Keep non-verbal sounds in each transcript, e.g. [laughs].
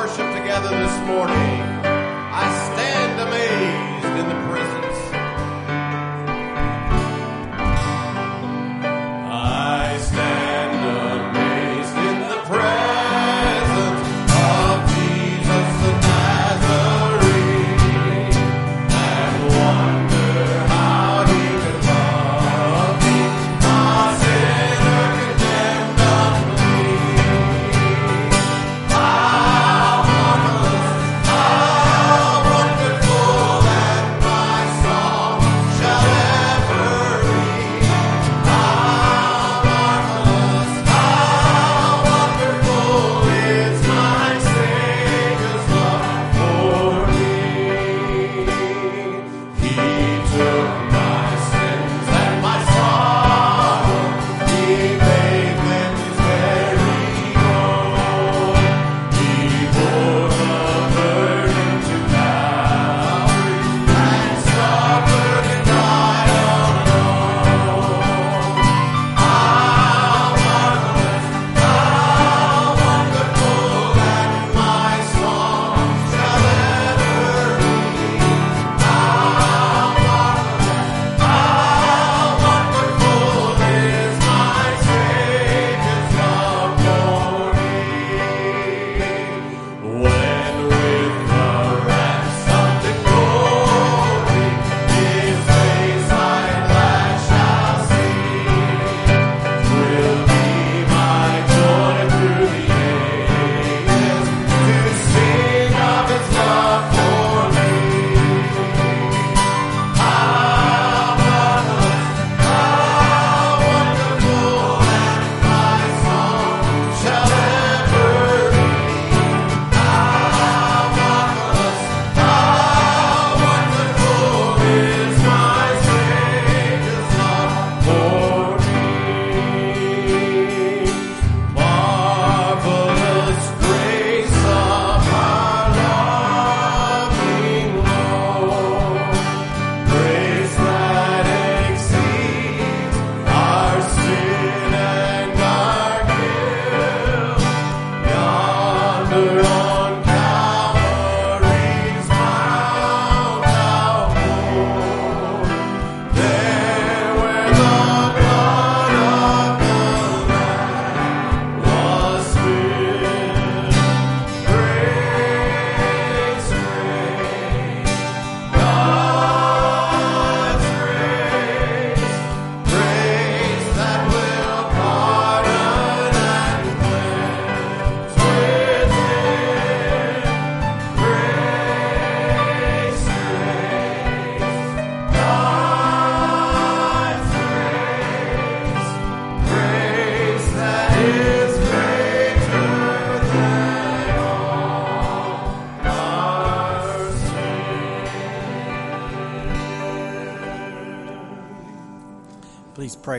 worship together this morning.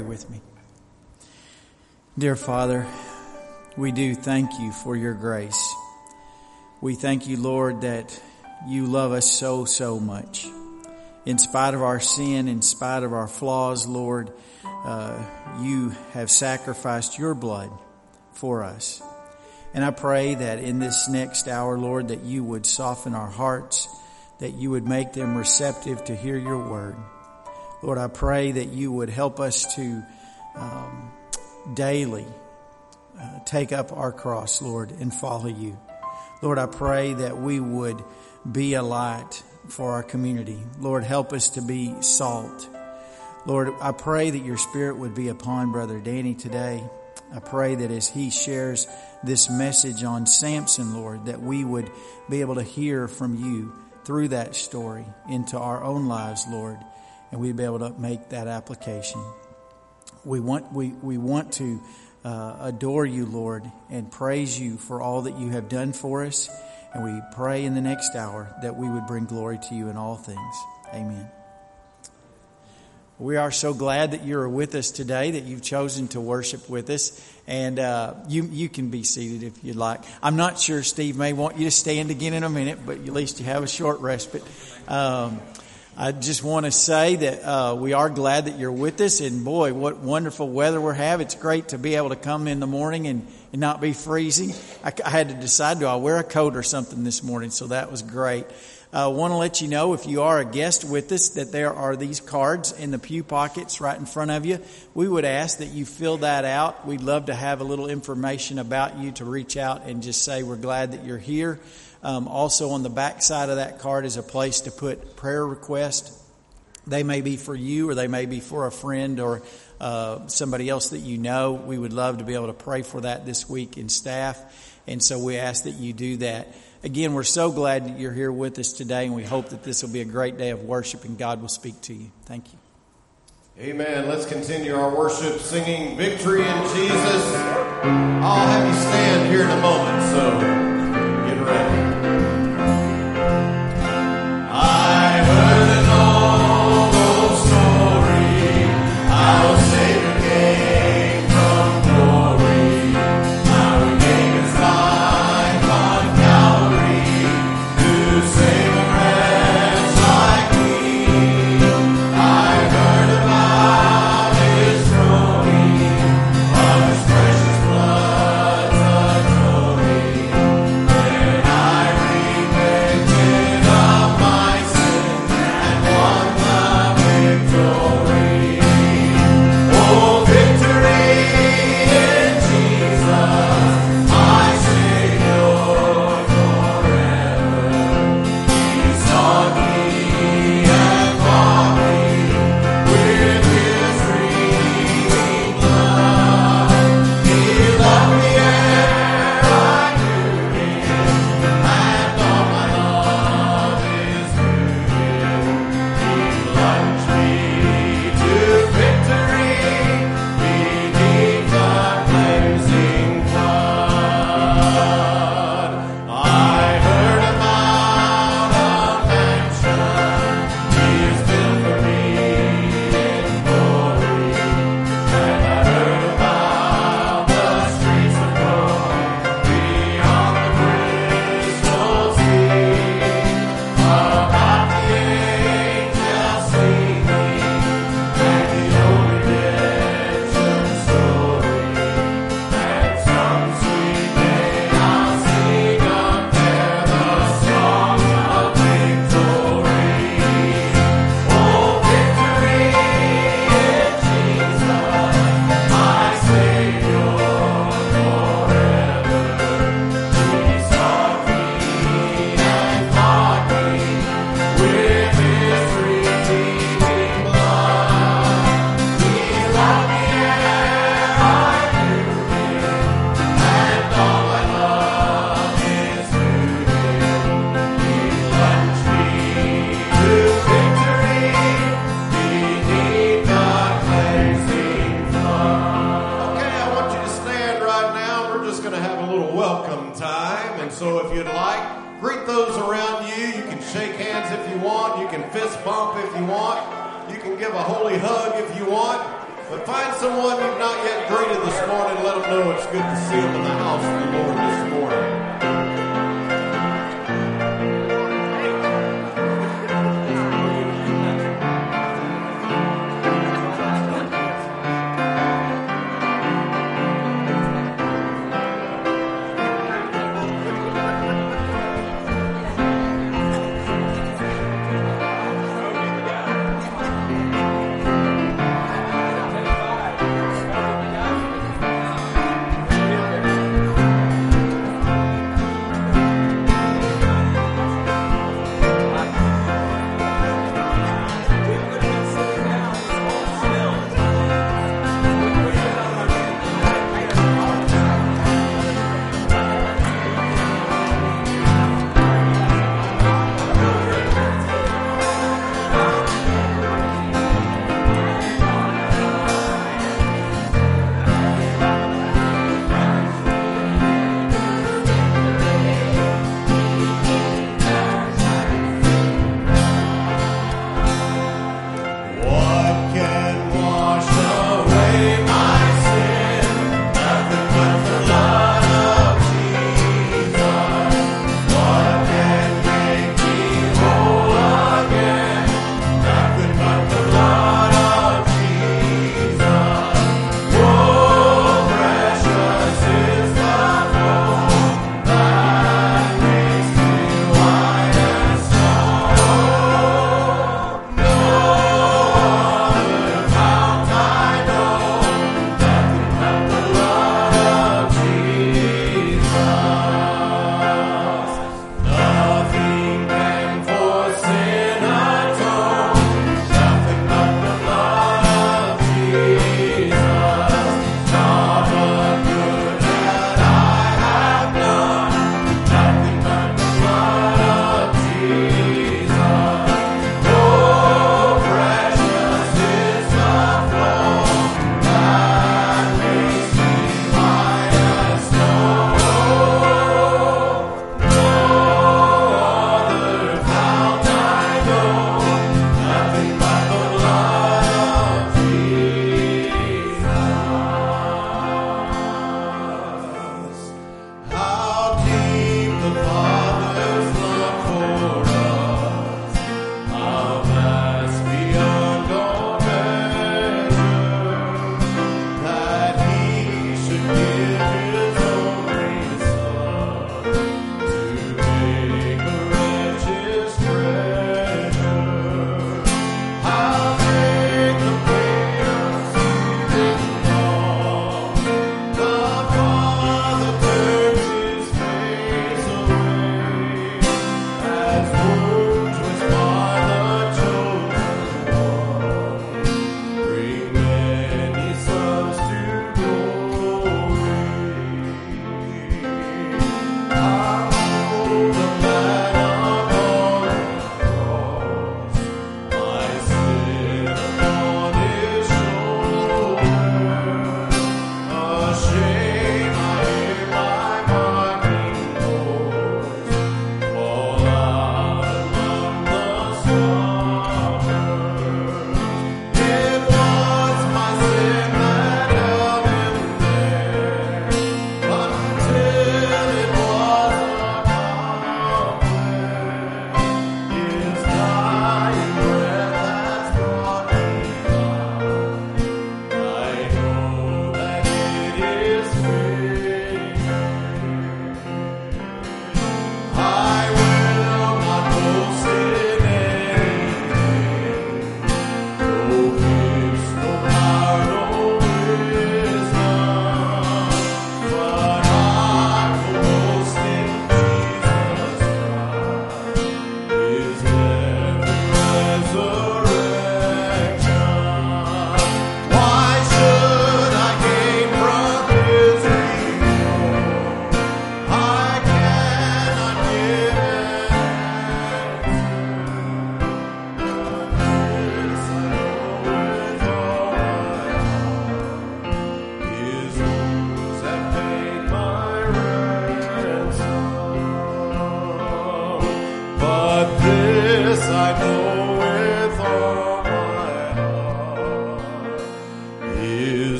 Pray with me. Dear Father, we do thank you for your grace. We thank you, Lord, that you love us so, so much. In spite of our sin, in spite of our flaws, Lord, uh, you have sacrificed your blood for us. And I pray that in this next hour, Lord, that you would soften our hearts, that you would make them receptive to hear your word. Lord, I pray that you would help us to um, daily uh, take up our cross, Lord, and follow you. Lord, I pray that we would be a light for our community. Lord, help us to be salt. Lord, I pray that your spirit would be upon Brother Danny today. I pray that as he shares this message on Samson, Lord, that we would be able to hear from you through that story into our own lives, Lord, and we'd be able to make that application. We want, we, we want to uh, adore you, Lord, and praise you for all that you have done for us. And we pray in the next hour that we would bring glory to you in all things. Amen. We are so glad that you're with us today, that you've chosen to worship with us. And uh, you, you can be seated if you'd like. I'm not sure Steve may want you to stand again in a minute, but at least you have a short respite. Um, I just want to say that uh, we are glad that you're with us, and boy, what wonderful weather we have! It's great to be able to come in the morning and and not be freezing. I, I had to decide, do I wear a coat or something this morning? So that was great. I uh, want to let you know if you are a guest with us that there are these cards in the pew pockets right in front of you. We would ask that you fill that out. We'd love to have a little information about you to reach out and just say we're glad that you're here. Um, also, on the back side of that card is a place to put prayer requests. They may be for you, or they may be for a friend or uh, somebody else that you know. We would love to be able to pray for that this week in staff, and so we ask that you do that. Again, we're so glad that you're here with us today, and we hope that this will be a great day of worship and God will speak to you. Thank you. Amen. Let's continue our worship singing Victory in Jesus. I'll have you stand here in a moment, so get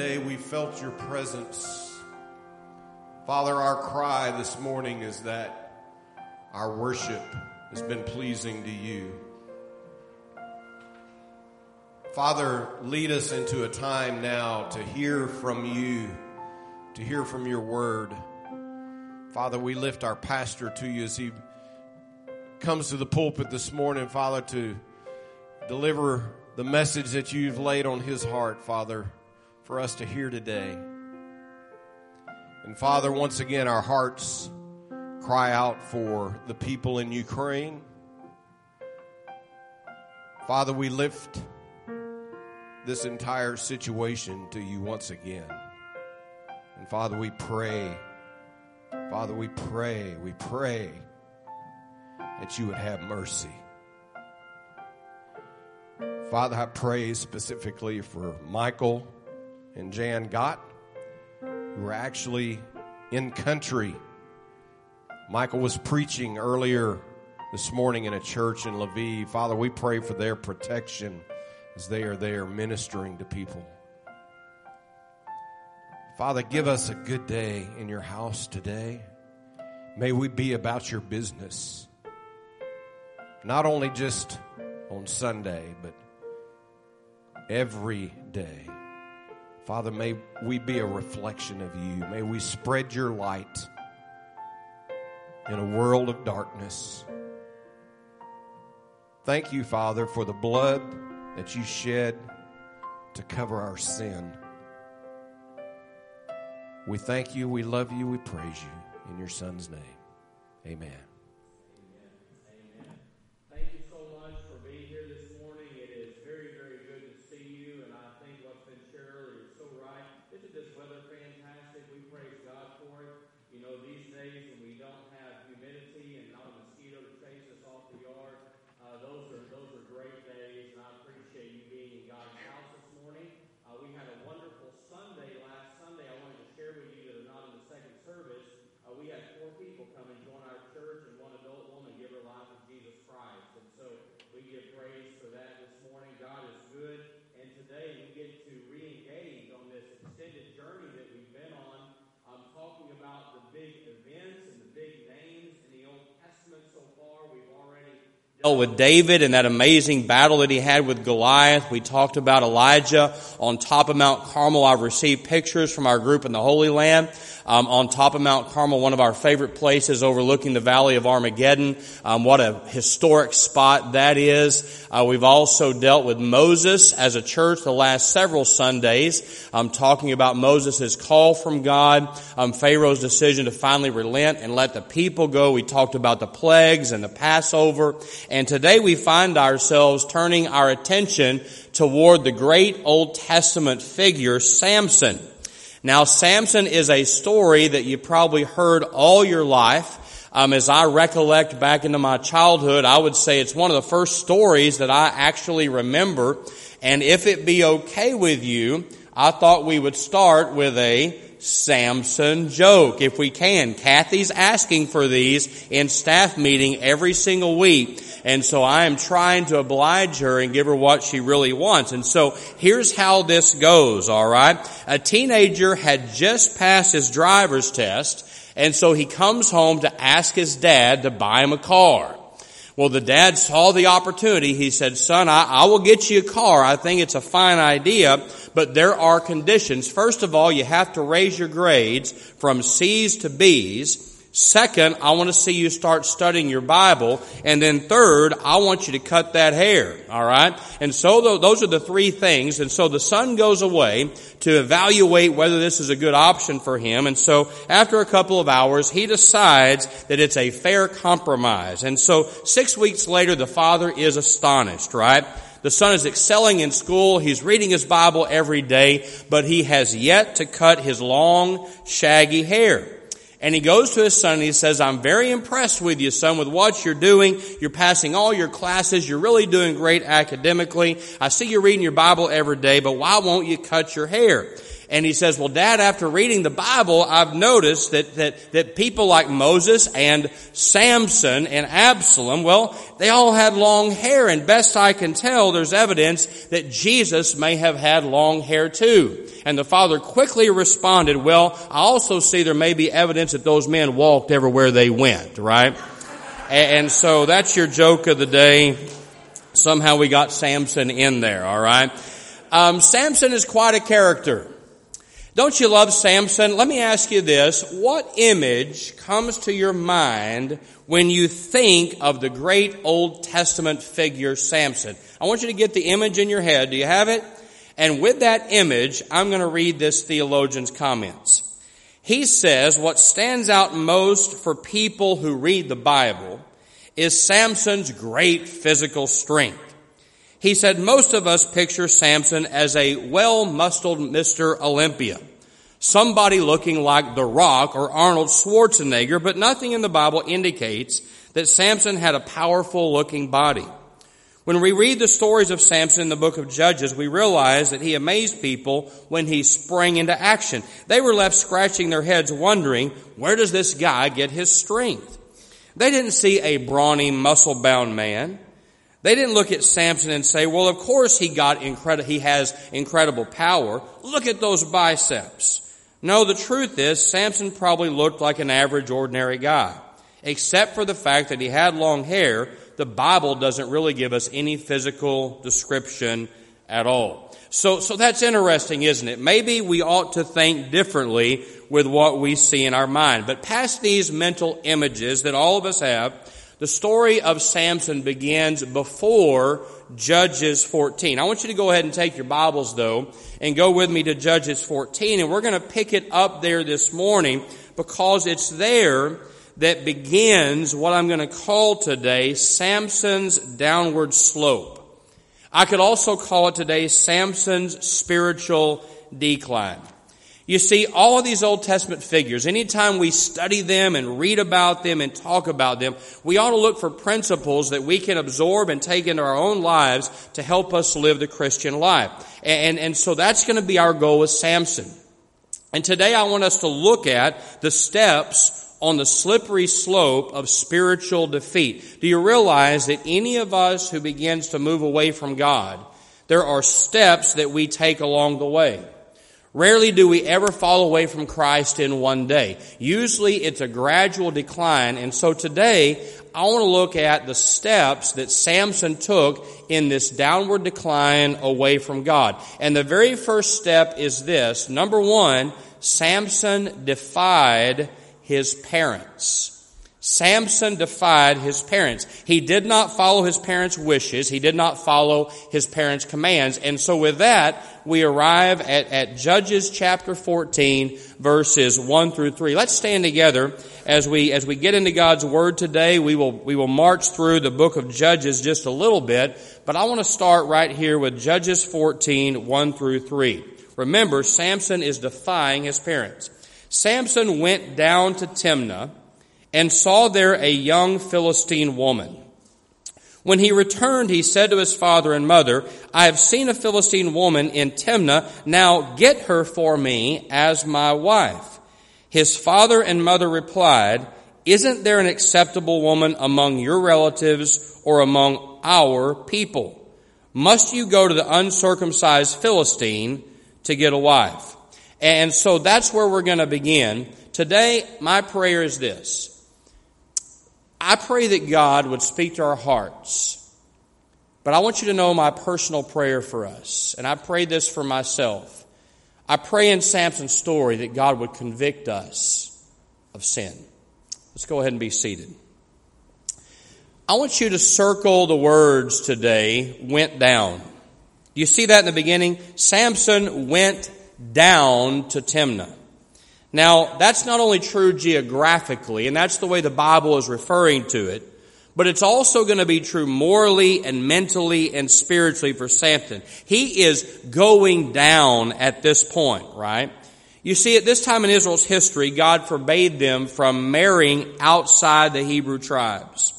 today. We felt your presence. Father, our cry this morning is that our worship has been pleasing to you. Father, lead us into a time now to hear from you, to hear from your word. Father, we lift our pastor to you as he comes to the pulpit this morning, Father, to deliver the message that you've laid on his heart, Father, for us to hear today. And Father, once again, our hearts cry out for the people in Ukraine. Father, we lift this entire situation to you once again. And Father, we pray, Father, we pray, we pray that you would have mercy. Father, I pray specifically for Michael and Jan Gott, who are actually in country. Michael was preaching earlier this morning in a church in Lviv. Father, we pray for their protection as they are there ministering to people. Father, give us a good day in your house today. May we be about your business. Not only just on Sunday, but every day. Father, may we be a reflection of you. May we spread your light in a world of darkness. Thank you, Father, for the blood that you shed to cover our sin. We thank you, we love you, we praise you. In your Son's name, amen. Thank you so much for being here this morning. It is very, very good to see you, and I think what's been shared earlier is so right. Isn't this weather fantastic? We praise God for it. You know, these days when we don't have humidity and not a mosquito to chase us off the yard, uh, those are those are great days, and I appreciate you being in God's house this morning. Uh, we had a wonderful Sunday last Sunday. I wanted to share with you that are not in the second service. Uh, we had four people come and join our church, and one adult woman give her life to Jesus Christ. And so we give praise for that this morning. God is good. And today we get to re-engage on this extended journey that we've been on, um, talking about the big events and the big names in the Old Testament so far. We've already dealt with David and that amazing battle that he had with Goliath. We talked about Elijah on top of Mount Carmel. I've received pictures from our group in the Holy Land. Um, on top of Mount Carmel, one of our favorite places overlooking the Valley of Armageddon. Um, what a historic spot that is. Uh, we've also dealt with Moses as a church the last several Sundays, um, talking about Moses' call from God, um, Pharaoh's decision to finally relent and let the people go. We talked about the plagues and the Passover. And today we find ourselves turning our attention toward the great Old Testament figure, Samson. Now, Samson is a story that you probably heard all your life. Um, as I recollect back into my childhood, I would say it's one of the first stories that I actually remember. And if it be okay with you, I thought we would start with a Samson joke, if we can. Kathy's asking for these in staff meeting every single week. And so I am trying to oblige her and give her what she really wants. And so here's how this goes, alright? A teenager had just passed his driver's test, and so he comes home to ask his dad to buy him a car. Well, the dad saw the opportunity. He said, son, I, I, will get you a car. I think it's a fine idea, but there are conditions. First of all, you have to raise your grades from C's to B's. Second, I want to see you start studying your Bible. And then third, I want you to cut that hair. All right. And so those are the three things. And so the son goes away to evaluate whether this is a good option for him. And so after a couple of hours, he decides that it's a fair compromise. And so six weeks later, the father is astonished, right? The son is excelling in school. He's reading his Bible every day, but he has yet to cut his long, shaggy hair. And he goes to his son and he says, I'm very impressed with you, son, with what you're doing. You're passing all your classes. You're really doing great academically. I see you reading your Bible every day, but why won't you cut your hair? And he says, well, dad, after reading the Bible, I've noticed that, that, that people like Moses and Samson and Absalom, well, they all had long hair. And best I can tell, there's evidence that Jesus may have had long hair too. And the father quickly responded, well, I also see there may be evidence that those men walked everywhere they went, right? And so that's your joke of the day. Somehow we got Samson in there, alright? Um, Samson is quite a character. Don't you love Samson? Let me ask you this. What image comes to your mind when you think of the great Old Testament figure Samson? I want you to get the image in your head. Do you have it? And with that image, I'm going to read this theologian's comments. He says what stands out most for people who read the Bible is Samson's great physical strength. He said most of us picture Samson as a well-muscled Mr. Olympia. Somebody looking like The Rock or Arnold Schwarzenegger, but nothing in the Bible indicates that Samson had a powerful looking body. When we read the stories of Samson in the book of Judges, we realize that he amazed people when he sprang into action. They were left scratching their heads wondering, where does this guy get his strength? They didn't see a brawny, muscle-bound man. They didn't look at Samson and say, well, of course he got incredible, he has incredible power. Look at those biceps. No, the truth is, Samson probably looked like an average, ordinary guy. Except for the fact that he had long hair, the Bible doesn't really give us any physical description at all. So, so that's interesting, isn't it? Maybe we ought to think differently with what we see in our mind. But past these mental images that all of us have, the story of Samson begins before Judges 14. I want you to go ahead and take your Bibles though and go with me to Judges 14 and we're going to pick it up there this morning because it's there that begins what I'm going to call today Samson's downward slope. I could also call it today Samson's spiritual decline. You see, all of these Old Testament figures, anytime we study them and read about them and talk about them, we ought to look for principles that we can absorb and take into our own lives to help us live the Christian life. And, and so that's going to be our goal with Samson. And today I want us to look at the steps on the slippery slope of spiritual defeat. Do you realize that any of us who begins to move away from God, there are steps that we take along the way. Rarely do we ever fall away from Christ in one day. Usually it's a gradual decline. And so today, I want to look at the steps that Samson took in this downward decline away from God. And the very first step is this. Number one, Samson defied his parents. Samson defied his parents. He did not follow his parents' wishes. He did not follow his parents' commands. And so with that, we arrive at, at Judges chapter 14 verses 1 through 3. Let's stand together as we, as we get into God's Word today. We will, we will march through the book of Judges just a little bit, but I want to start right here with Judges 14, 1 through 3. Remember, Samson is defying his parents. Samson went down to Timnah, and saw there a young Philistine woman. When he returned, he said to his father and mother, I have seen a Philistine woman in Timnah. Now get her for me as my wife. His father and mother replied, Isn't there an acceptable woman among your relatives or among our people? Must you go to the uncircumcised Philistine to get a wife? And so that's where we're going to begin. Today, my prayer is this. I pray that God would speak to our hearts. But I want you to know my personal prayer for us. And I pray this for myself. I pray in Samson's story that God would convict us of sin. Let's go ahead and be seated. I want you to circle the words today, went down. You see that in the beginning? Samson went down to Timnah. Now, that's not only true geographically, and that's the way the Bible is referring to it, but it's also going to be true morally and mentally and spiritually for Samson. He is going down at this point, right? You see, at this time in Israel's history, God forbade them from marrying outside the Hebrew tribes.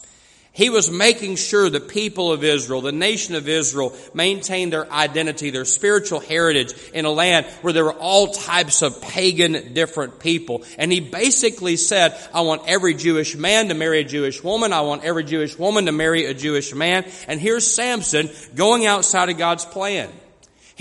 He was making sure the people of Israel, the nation of Israel, maintained their identity, their spiritual heritage in a land where there were all types of pagan different people. And he basically said, I want every Jewish man to marry a Jewish woman. I want every Jewish woman to marry a Jewish man. And here's Samson going outside of God's plan.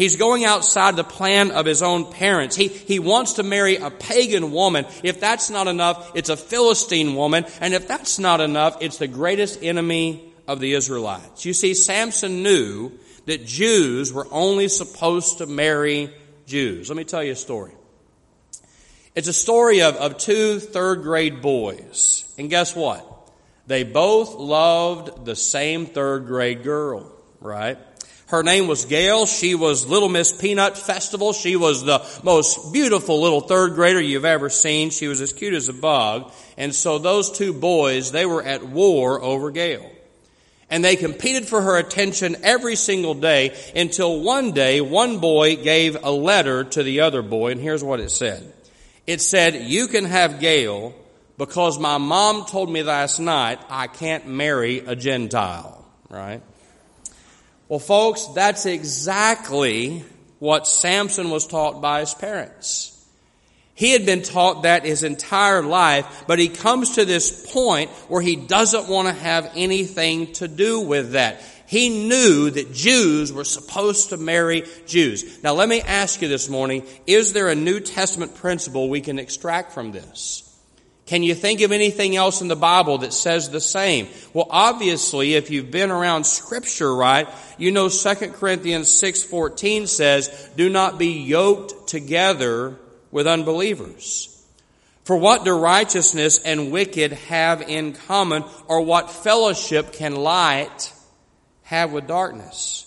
He's going outside the plan of his own parents. He, he wants to marry a pagan woman. If that's not enough, it's a Philistine woman. And if that's not enough, it's the greatest enemy of the Israelites. You see, Samson knew that Jews were only supposed to marry Jews. Let me tell you a story. It's a story of, of two third grade boys. And guess what? They both loved the same third grade girl, right? Her name was Gail. She was Little Miss Peanut Festival. She was the most beautiful little third grader you've ever seen. She was as cute as a bug. And so those two boys, they were at war over Gail. And they competed for her attention every single day until one day one boy gave a letter to the other boy. And here's what it said. It said, you can have Gail because my mom told me last night I can't marry a Gentile. Right? Well, folks, that's exactly what Samson was taught by his parents. He had been taught that his entire life, but he comes to this point where he doesn't want to have anything to do with that. He knew that Jews were supposed to marry Jews. Now let me ask you this morning, is there a New Testament principle we can extract from this? Can you think of anything else in the Bible that says the same? Well, obviously, if you've been around scripture, right, you know 2 Corinthians 6:14 says, "Do not be yoked together with unbelievers." For what do righteousness and wicked have in common, or what fellowship can light have with darkness?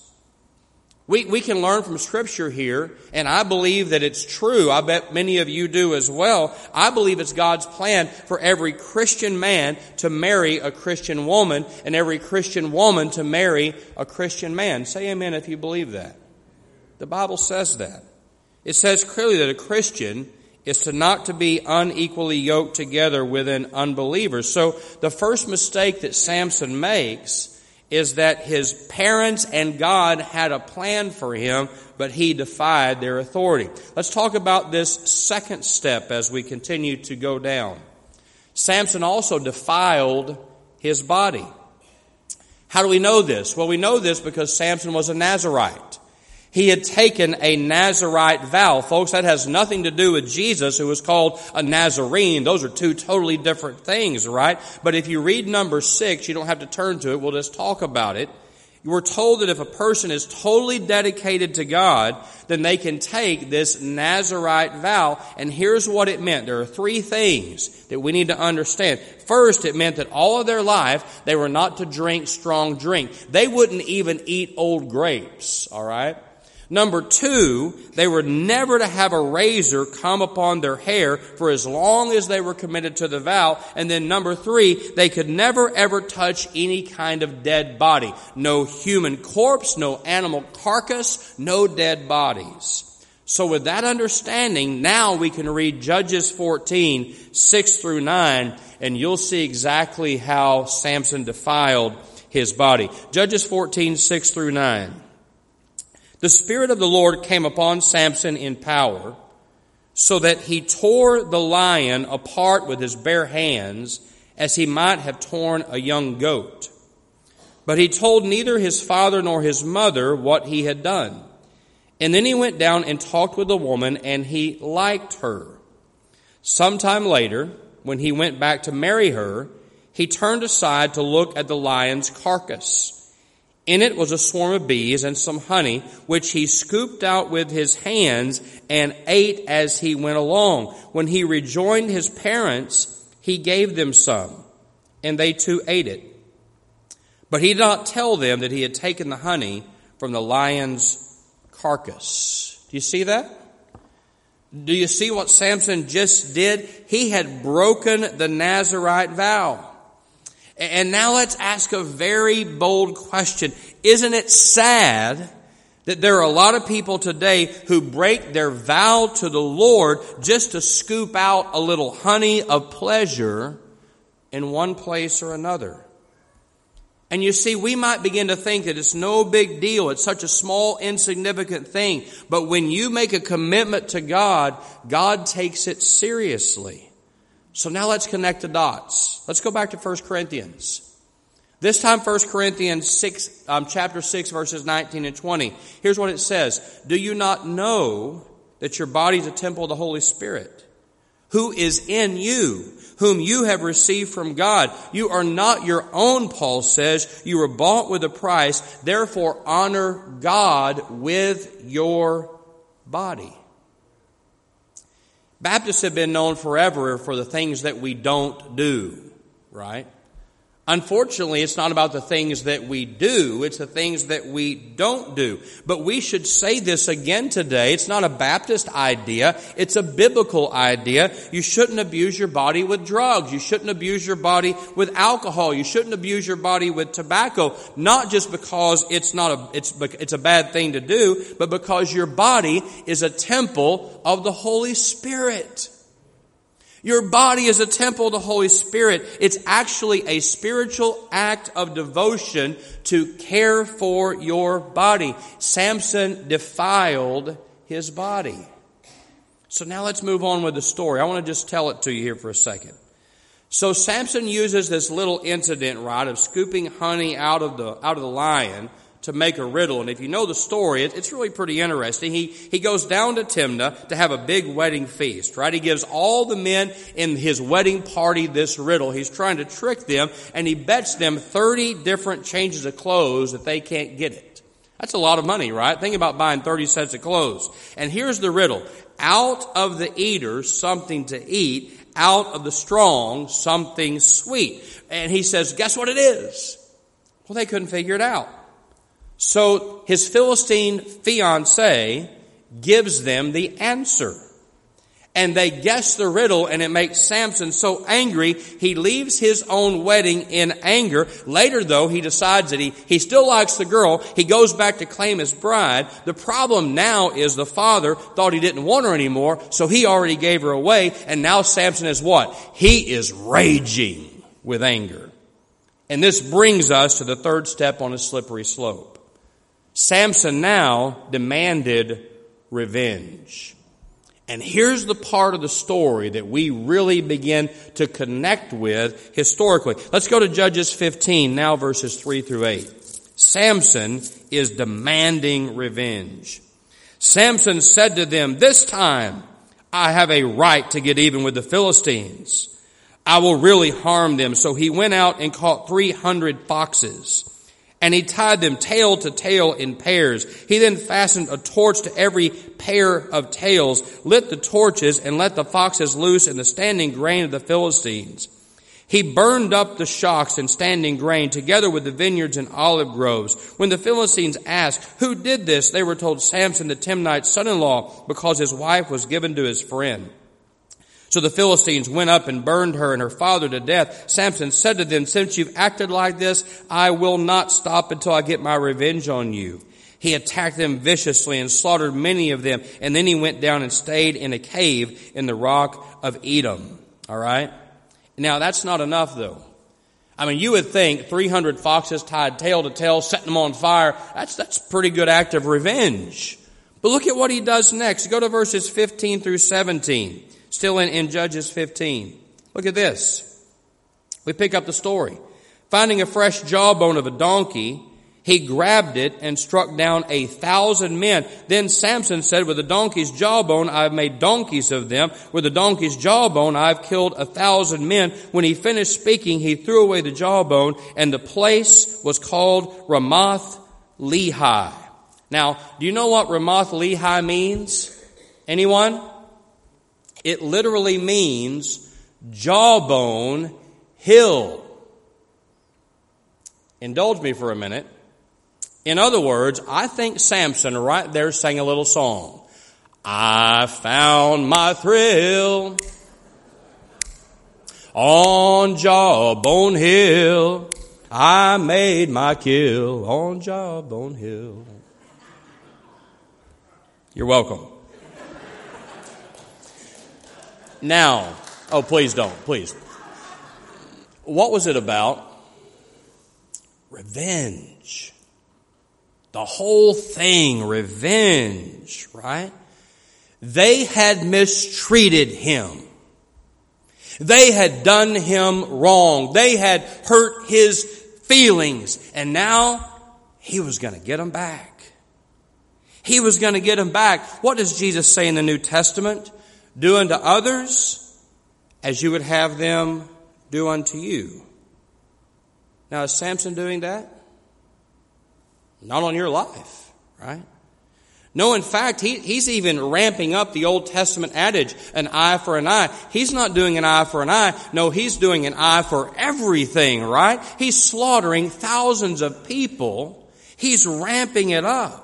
We, we can learn from scripture here, and I believe that it's true. I bet many of you do as well. I believe it's God's plan for every Christian man to marry a Christian woman and every Christian woman to marry a Christian man. Say amen if you believe that. The Bible says that. It says clearly that a Christian is to not to be unequally yoked together with an unbeliever. So the first mistake that Samson makes is that his parents and God had a plan for him, but he defied their authority. Let's talk about this second step as we continue to go down. Samson also defiled his body. How do we know this? Well, we know this because Samson was a Nazarite. He had taken a Nazarite vow. Folks, that has nothing to do with Jesus, who was called a Nazarene. Those are two totally different things, right? But if you read number six, you don't have to turn to it. We'll just talk about it. You were told that if a person is totally dedicated to God, then they can take this Nazarite vow. And here's what it meant. There are three things that we need to understand. First, it meant that all of their life, they were not to drink strong drink. They wouldn't even eat old grapes, alright? Number two, they were never to have a razor come upon their hair for as long as they were committed to the vow. And then number three, they could never ever touch any kind of dead body. No human corpse, no animal carcass, no dead bodies. So with that understanding, now we can read Judges 14, 6 through 9, and you'll see exactly how Samson defiled his body. Judges 14, 6 through 9. The Spirit of the Lord came upon Samson in power, so that he tore the lion apart with his bare hands, as he might have torn a young goat. But he told neither his father nor his mother what he had done. And then he went down and talked with the woman, and he liked her. Sometime later, when he went back to marry her, he turned aside to look at the lion's carcass. In it was a swarm of bees and some honey, which he scooped out with his hands and ate as he went along. When he rejoined his parents, he gave them some, and they too ate it. But he did not tell them that he had taken the honey from the lion's carcass. Do you see that? Do you see what Samson just did? He had broken the Nazarite vow. And now let's ask a very bold question. Isn't it sad That there are a lot of people today who break their vow to the Lord just to scoop out a little honey of pleasure in one place or another. And you see, we might begin to think that it's no big deal. It's such a small, insignificant thing. But when you make a commitment to God, God takes it seriously. So now let's connect the dots. Let's go back to 1 Corinthians. This time 1 Corinthians 6, um, chapter 6 verses 19 and 20. Here's what it says. Do you not know that your body is a temple of the Holy Spirit? Who is in you, whom you have received from God. You are not your own, Paul says. You were bought with a price. Therefore honor God with your body. Baptists have been known forever for the things that we don't do, right? Unfortunately, it's not about the things that we do, it's the things that we don't do. But we should say this again today. It's not a Baptist idea, it's a biblical idea. You shouldn't abuse your body with drugs. You shouldn't abuse your body with alcohol. You shouldn't abuse your body with tobacco. Not just because it's not a, it's, it's a bad thing to do, but because your body is a temple of the Holy Spirit. Your body is a temple of the Holy Spirit. It's actually a spiritual act of devotion to care for your body. Samson defiled his body. So now let's move on with the story. I want to just tell it to you here for a second. So Samson uses this little incident, right, of scooping honey out of the, out of the lion to make a riddle. And if you know the story, it's really pretty interesting. He, he goes down to Timnah to have a big wedding feast, right? He gives all the men in his wedding party this riddle. He's trying to trick them and he bets them 30 different changes of clothes that they can't get it. That's a lot of money, right? Think about buying 30 sets of clothes. And here's the riddle. Out of the eater, something to eat. Out of the strong, something sweet. And he says, guess what it is? Well, they couldn't figure it out. So his Philistine fiance gives them the answer. And they guess the riddle and it makes Samson so angry, he leaves his own wedding in anger. Later though, he decides that he, he still likes the girl. He goes back to claim his bride. The problem now is the father thought he didn't want her anymore, so he already gave her away, and now Samson is what? He is raging with anger. And this brings us to the third step on a slippery slope. Samson now demanded revenge. And here's the part of the story that we really begin to connect with historically. Let's go to Judges 15, now verses 3 through 8. Samson is demanding revenge. Samson said to them, this time I have a right to get even with the Philistines. I will really harm them. So he went out and caught 300 foxes and he tied them tail to tail in pairs. He then fastened a torch to every pair of tails, lit the torches, and let the foxes loose in the standing grain of the Philistines. He burned up the shocks and standing grain together with the vineyards and olive groves. When the Philistines asked, who did this? They were told Samson the Timnite's son-in-law because his wife was given to his friend. So the Philistines went up and burned her and her father to death. Samson said to them, since you've acted like this, I will not stop until I get my revenge on you. He attacked them viciously and slaughtered many of them. And then he went down and stayed in a cave in the rock of Etam. All right. Now that's not enough though. I mean, you would think 300 foxes tied tail to tail, setting them on fire. That's, that's pretty good act of revenge. But look at what he does next. Go to verses 15 through 17. Still in, in Judges 15. Look at this. We pick up the story. Finding a fresh jawbone of a donkey, he grabbed it and struck down a thousand men. Then Samson said, with the donkey's jawbone, I've made donkeys of them. With the donkey's jawbone, I've killed a thousand men. When he finished speaking, he threw away the jawbone and the place was called Ramath Lehi. Now, do you know what Ramath Lehi means? Anyone? It literally means jawbone hill. Indulge me for a minute. In other words, I think Samson right there sang a little song. I found my thrill on Jawbone Hill. I made my kill on Jawbone Hill. You're welcome. Now, oh, please don't, please. What was it about? Revenge. The whole thing, revenge, right? They had mistreated him. They had done him wrong. They had hurt his feelings. And now he was going to get them back. He was going to get them back. What does Jesus say in the New Testament? Do unto others as you would have them do unto you. Now, is Samson doing that? Not on your life, right? No, in fact, he, he's even ramping up the Old Testament adage, an eye for an eye. He's not doing an eye for an eye. No, he's doing an eye for everything, right? He's slaughtering thousands of people. He's ramping it up.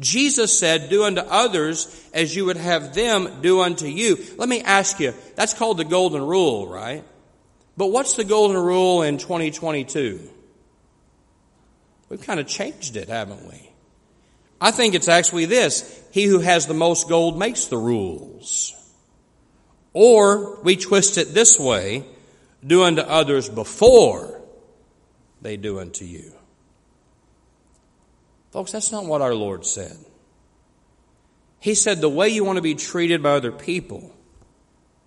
Jesus said, do unto others as you would have them do unto you. Let me ask you, that's called the golden rule, right? But what's the golden rule in 2022? We've kind of changed it, haven't we? I think it's actually this. He who has the most gold makes the rules. Or we twist it this way, do unto others before they do unto you. Folks, that's not what our Lord said. He said the way you want to be treated by other people,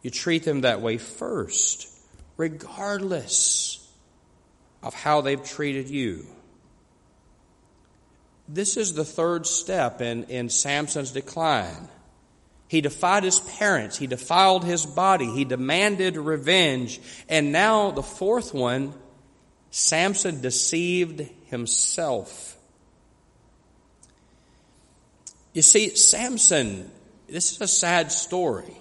you treat them that way first, regardless of how they've treated you. This is the third step in, in Samson's decline. He defied his parents. He defiled his body. He demanded revenge. And now the fourth one, Samson deceived himself. You see, Samson, this is a sad story.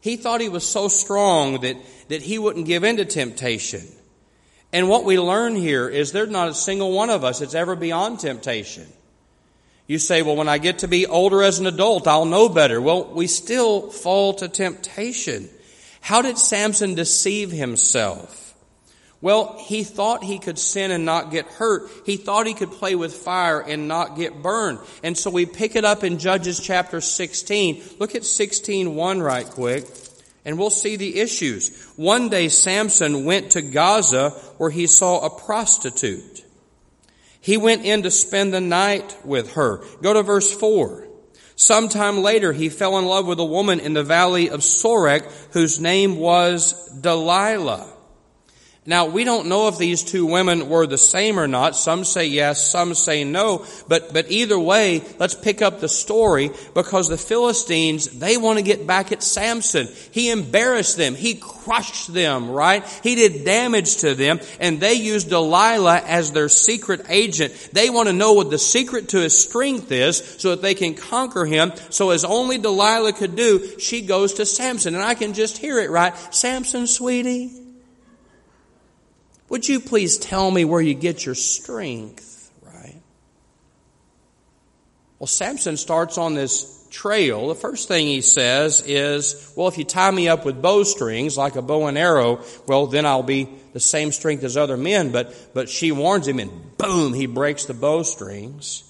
He thought he was so strong that, that he wouldn't give in to temptation. And what we learn here is there's not a single one of us that's ever beyond temptation. You say, well, when I get to be older as an adult, I'll know better. Well, we still fall to temptation. How did Samson deceive himself? Well, he thought he could sin and not get hurt. He thought he could play with fire and not get burned. And so we pick it up in Judges chapter 16. Look at 16:1 right quick, and we'll see the issues. One day Samson went to Gaza where he saw a prostitute. He went in to spend the night with her. Go to verse 4. Sometime later, he fell in love with a woman in the valley of Sorek whose name was Delilah. Now, we don't know if these two women were the same or not. Some say yes, some say no. But, but either way, let's pick up the story because the Philistines, they want to get back at Samson. He embarrassed them. He crushed them, right? He did damage to them and they used Delilah as their secret agent. They want to know what the secret to his strength is so that they can conquer him. So as only Delilah could do, she goes to Samson. And I can just hear it, right? Samson, sweetie. Would you please tell me where you get your strength, right? Well, Samson starts on this trail. The first thing he says is, well, if you tie me up with bowstrings, like a bow and arrow, well, then I'll be the same strength as other men. But, but she warns him and boom, he breaks the bowstrings.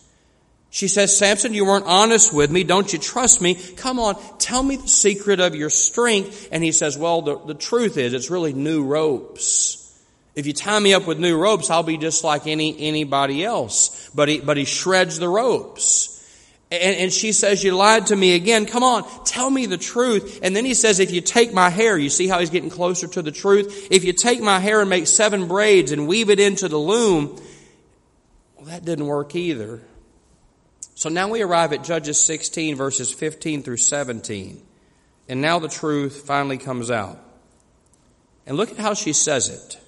She says, Samson, you weren't honest with me. Don't you trust me? Come on, tell me the secret of your strength. And he says, well, the, the truth is it's really new ropes. If you tie me up with new ropes, I'll be just like any, anybody else. But he, but he shreds the ropes. And, and she says, you lied to me again. Come on, tell me the truth. And then he says, if you take my hair, you see how he's getting closer to the truth? If you take my hair and make seven braids and weave it into the loom, well, that didn't work either. So now we arrive at Judges 16 verses 15 through 17. And now the truth finally comes out. And look at how she says it.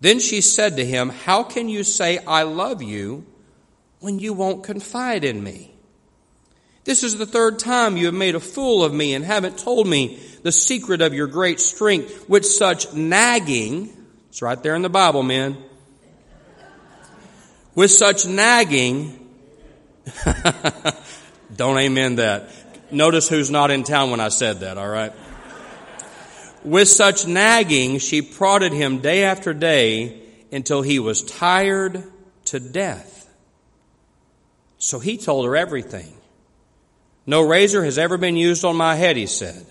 Then she said to him, How can you say, I love you, when you won't confide in me? This is the third time you have made a fool of me and haven't told me the secret of your great strength with such nagging. It's right there in the Bible, men. With such nagging. [laughs] Don't amen that. Notice who's not in town when I said that, all right? With such nagging, she prodded him day after day until he was tired to death. So he told her everything. No razor has ever been used on my head, he said.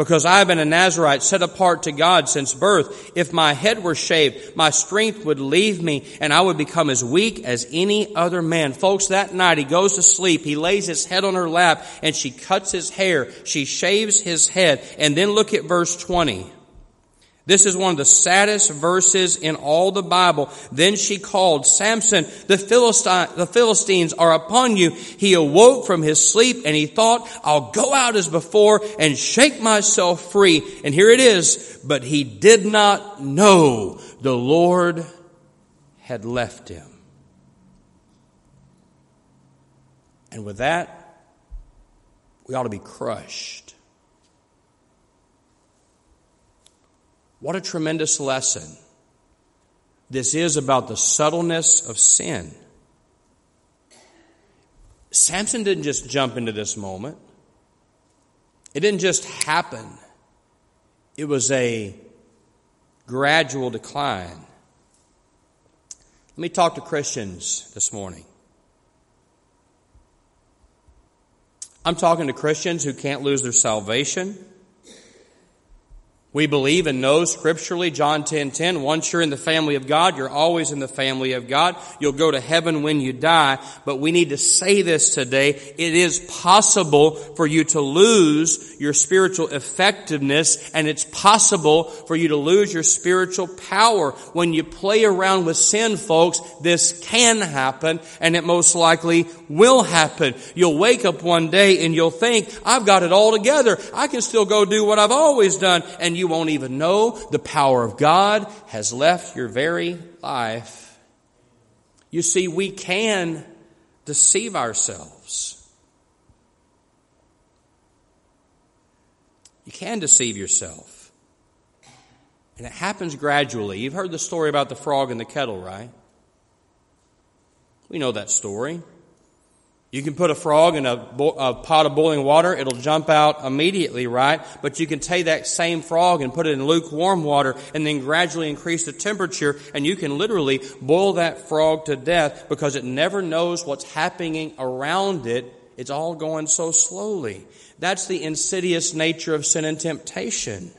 Because I have been a Nazarite set apart to God since birth. If my head were shaved, my strength would leave me and I would become as weak as any other man. Folks, that night he goes to sleep. He lays his head on her lap and she cuts his hair. She shaves his head. And then look at verse 20. This is one of the saddest verses in all the Bible. Then she called, Samson, the, Philistine, the Philistines are upon you. He awoke from his sleep and he thought, I'll go out as before and shake myself free. And here it is. But he did not know the Lord had left him. And with that, we ought to be crushed. What a tremendous lesson. This is about the subtleness of sin. Samson didn't just jump into this moment. It didn't just happen. It was a gradual decline. Let me talk to Christians this morning. I'm talking to Christians who can't lose their salvation. We believe and know scripturally, John 10, 10, once you're in the family of God, you're always in the family of God. You'll go to heaven when you die. But we need to say this today. It is possible for you to lose your spiritual effectiveness and it's possible for you to lose your spiritual power. When you play around with sin, folks, this can happen and it most likely will happen. You'll wake up one day and you'll think, I've got it all together. I can still go do what I've always done. And you won't even know the power of God has left your very life. You see, we can deceive ourselves. You can deceive yourself. And it happens gradually. You've heard the story about the frog in the kettle, right? We know that story. You can put a frog in a, bo- a, pot of boiling water, it'll jump out immediately, right? But you can take that same frog and put it in lukewarm water and then gradually increase the temperature and you can literally boil that frog to death because it never knows what's happening around it. It's all going so slowly. That's the insidious nature of sin and temptation.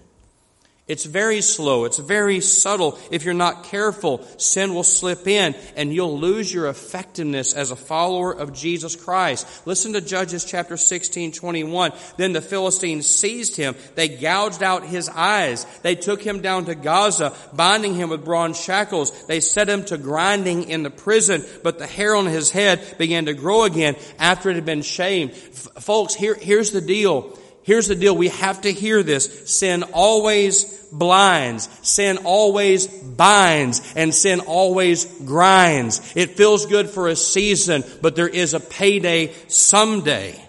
It's very slow. It's very subtle. If you're not careful, sin will slip in and you'll lose your effectiveness as a follower of Jesus Christ. Listen to Judges chapter 16, 21. Then the Philistines seized him. They gouged out his eyes. They took him down to Gaza, binding him with bronze shackles. They set him to grinding in the prison, but the hair on his head began to grow again after it had been shaved. F- folks, here, here's the deal. Here's the deal. We have to hear this. Sin always blinds. Sin always binds. And sin always grinds. It feels good for a season, but there is a payday someday.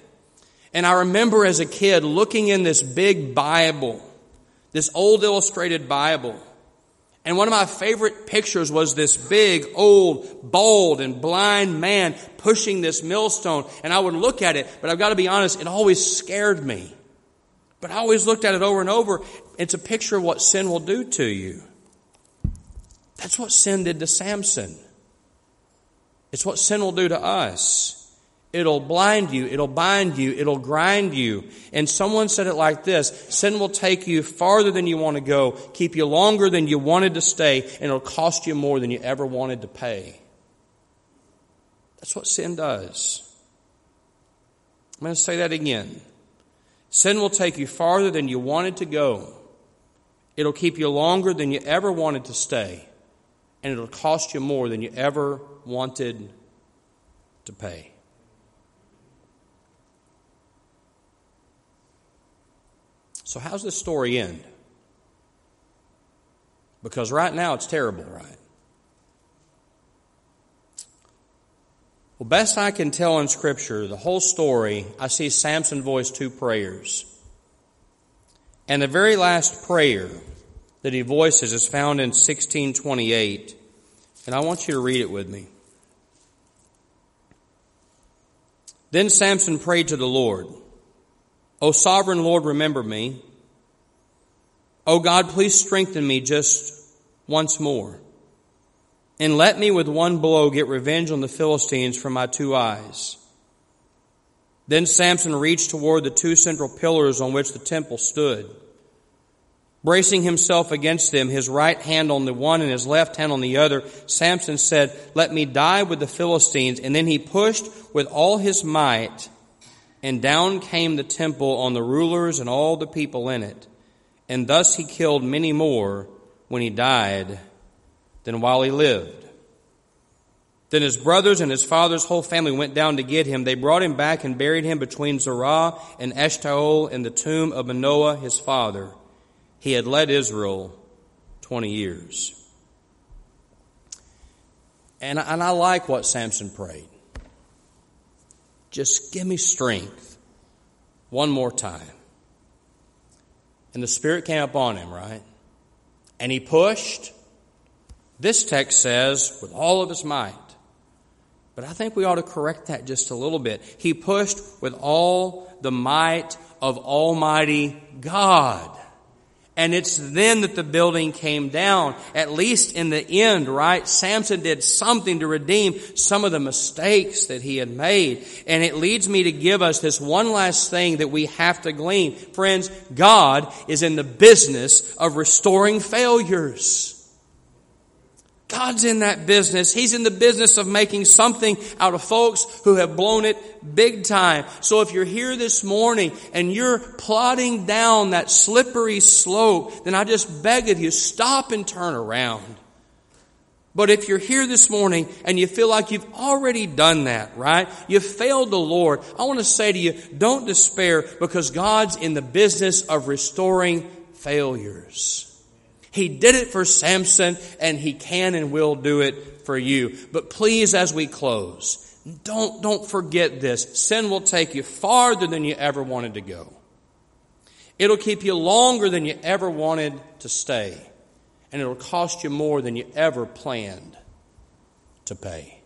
And I remember as a kid looking in this big Bible, this old illustrated Bible, and one of my favorite pictures was this big, old, bald, and blind man pushing this millstone. And I would look at it, but I've got to be honest, it always scared me. But I always looked at it over and over. It's a picture of what sin will do to you. That's what sin did to Samson. It's what sin will do to us. It'll blind you. It'll bind you. It'll grind you. And someone said it like this. Sin will take you farther than you want to go, keep you longer than you wanted to stay, and it'll cost you more than you ever wanted to pay. That's what sin does. I'm going to say that again. Sin will take you farther than you wanted to go. It'll keep you longer than you ever wanted to stay. And it'll cost you more than you ever wanted to pay. So, how's this story end? Because right now it's terrible, right? Well, best I can tell in Scripture, the whole story, I see Samson voice two prayers. And the very last prayer that he voices is found in 1628. And I want you to read it with me. Then Samson prayed to the Lord, O sovereign Lord, remember me. O God, please strengthen me just once more and let me with one blow get revenge on the Philistines for my two eyes. Then Samson reached toward the two central pillars on which the temple stood. Bracing himself against them, his right hand on the one and his left hand on the other, Samson said, Let me die with the Philistines. And then he pushed with all his might, and down came the temple on the rulers and all the people in it. And thus he killed many more when he died than while he lived. Then his brothers and his father's whole family went down to get him. They brought him back and buried him between Zorah and Eshtaol in the tomb of Manoah his father. He had led Israel 20 years. And, and I like what Samson prayed. Just give me strength one more time. And the Spirit came upon him, right? And he pushed. This text says, with all of his might. But I think we ought to correct that just a little bit. He pushed with all the might of Almighty God. And it's then that the building came down, at least in the end, right? Samson did something to redeem some of the mistakes that he had made. And it leads me to give us this one last thing that we have to glean. Friends, God is in the business of restoring failures. God's in that business. He's in the business of making something out of folks who have blown it big time. So if you're here this morning and you're plodding down that slippery slope, then I just beg of you, stop and turn around. But if you're here this morning and you feel like you've already done that, right? You've failed the Lord. I want to say to you, don't despair because God's in the business of restoring failures. He did it for Samson and he can and will do it for you. But please, as we close, don't, don't forget this. Sin will take you farther than you ever wanted to go. It'll keep you longer than you ever wanted to stay. And it'll cost you more than you ever planned to pay.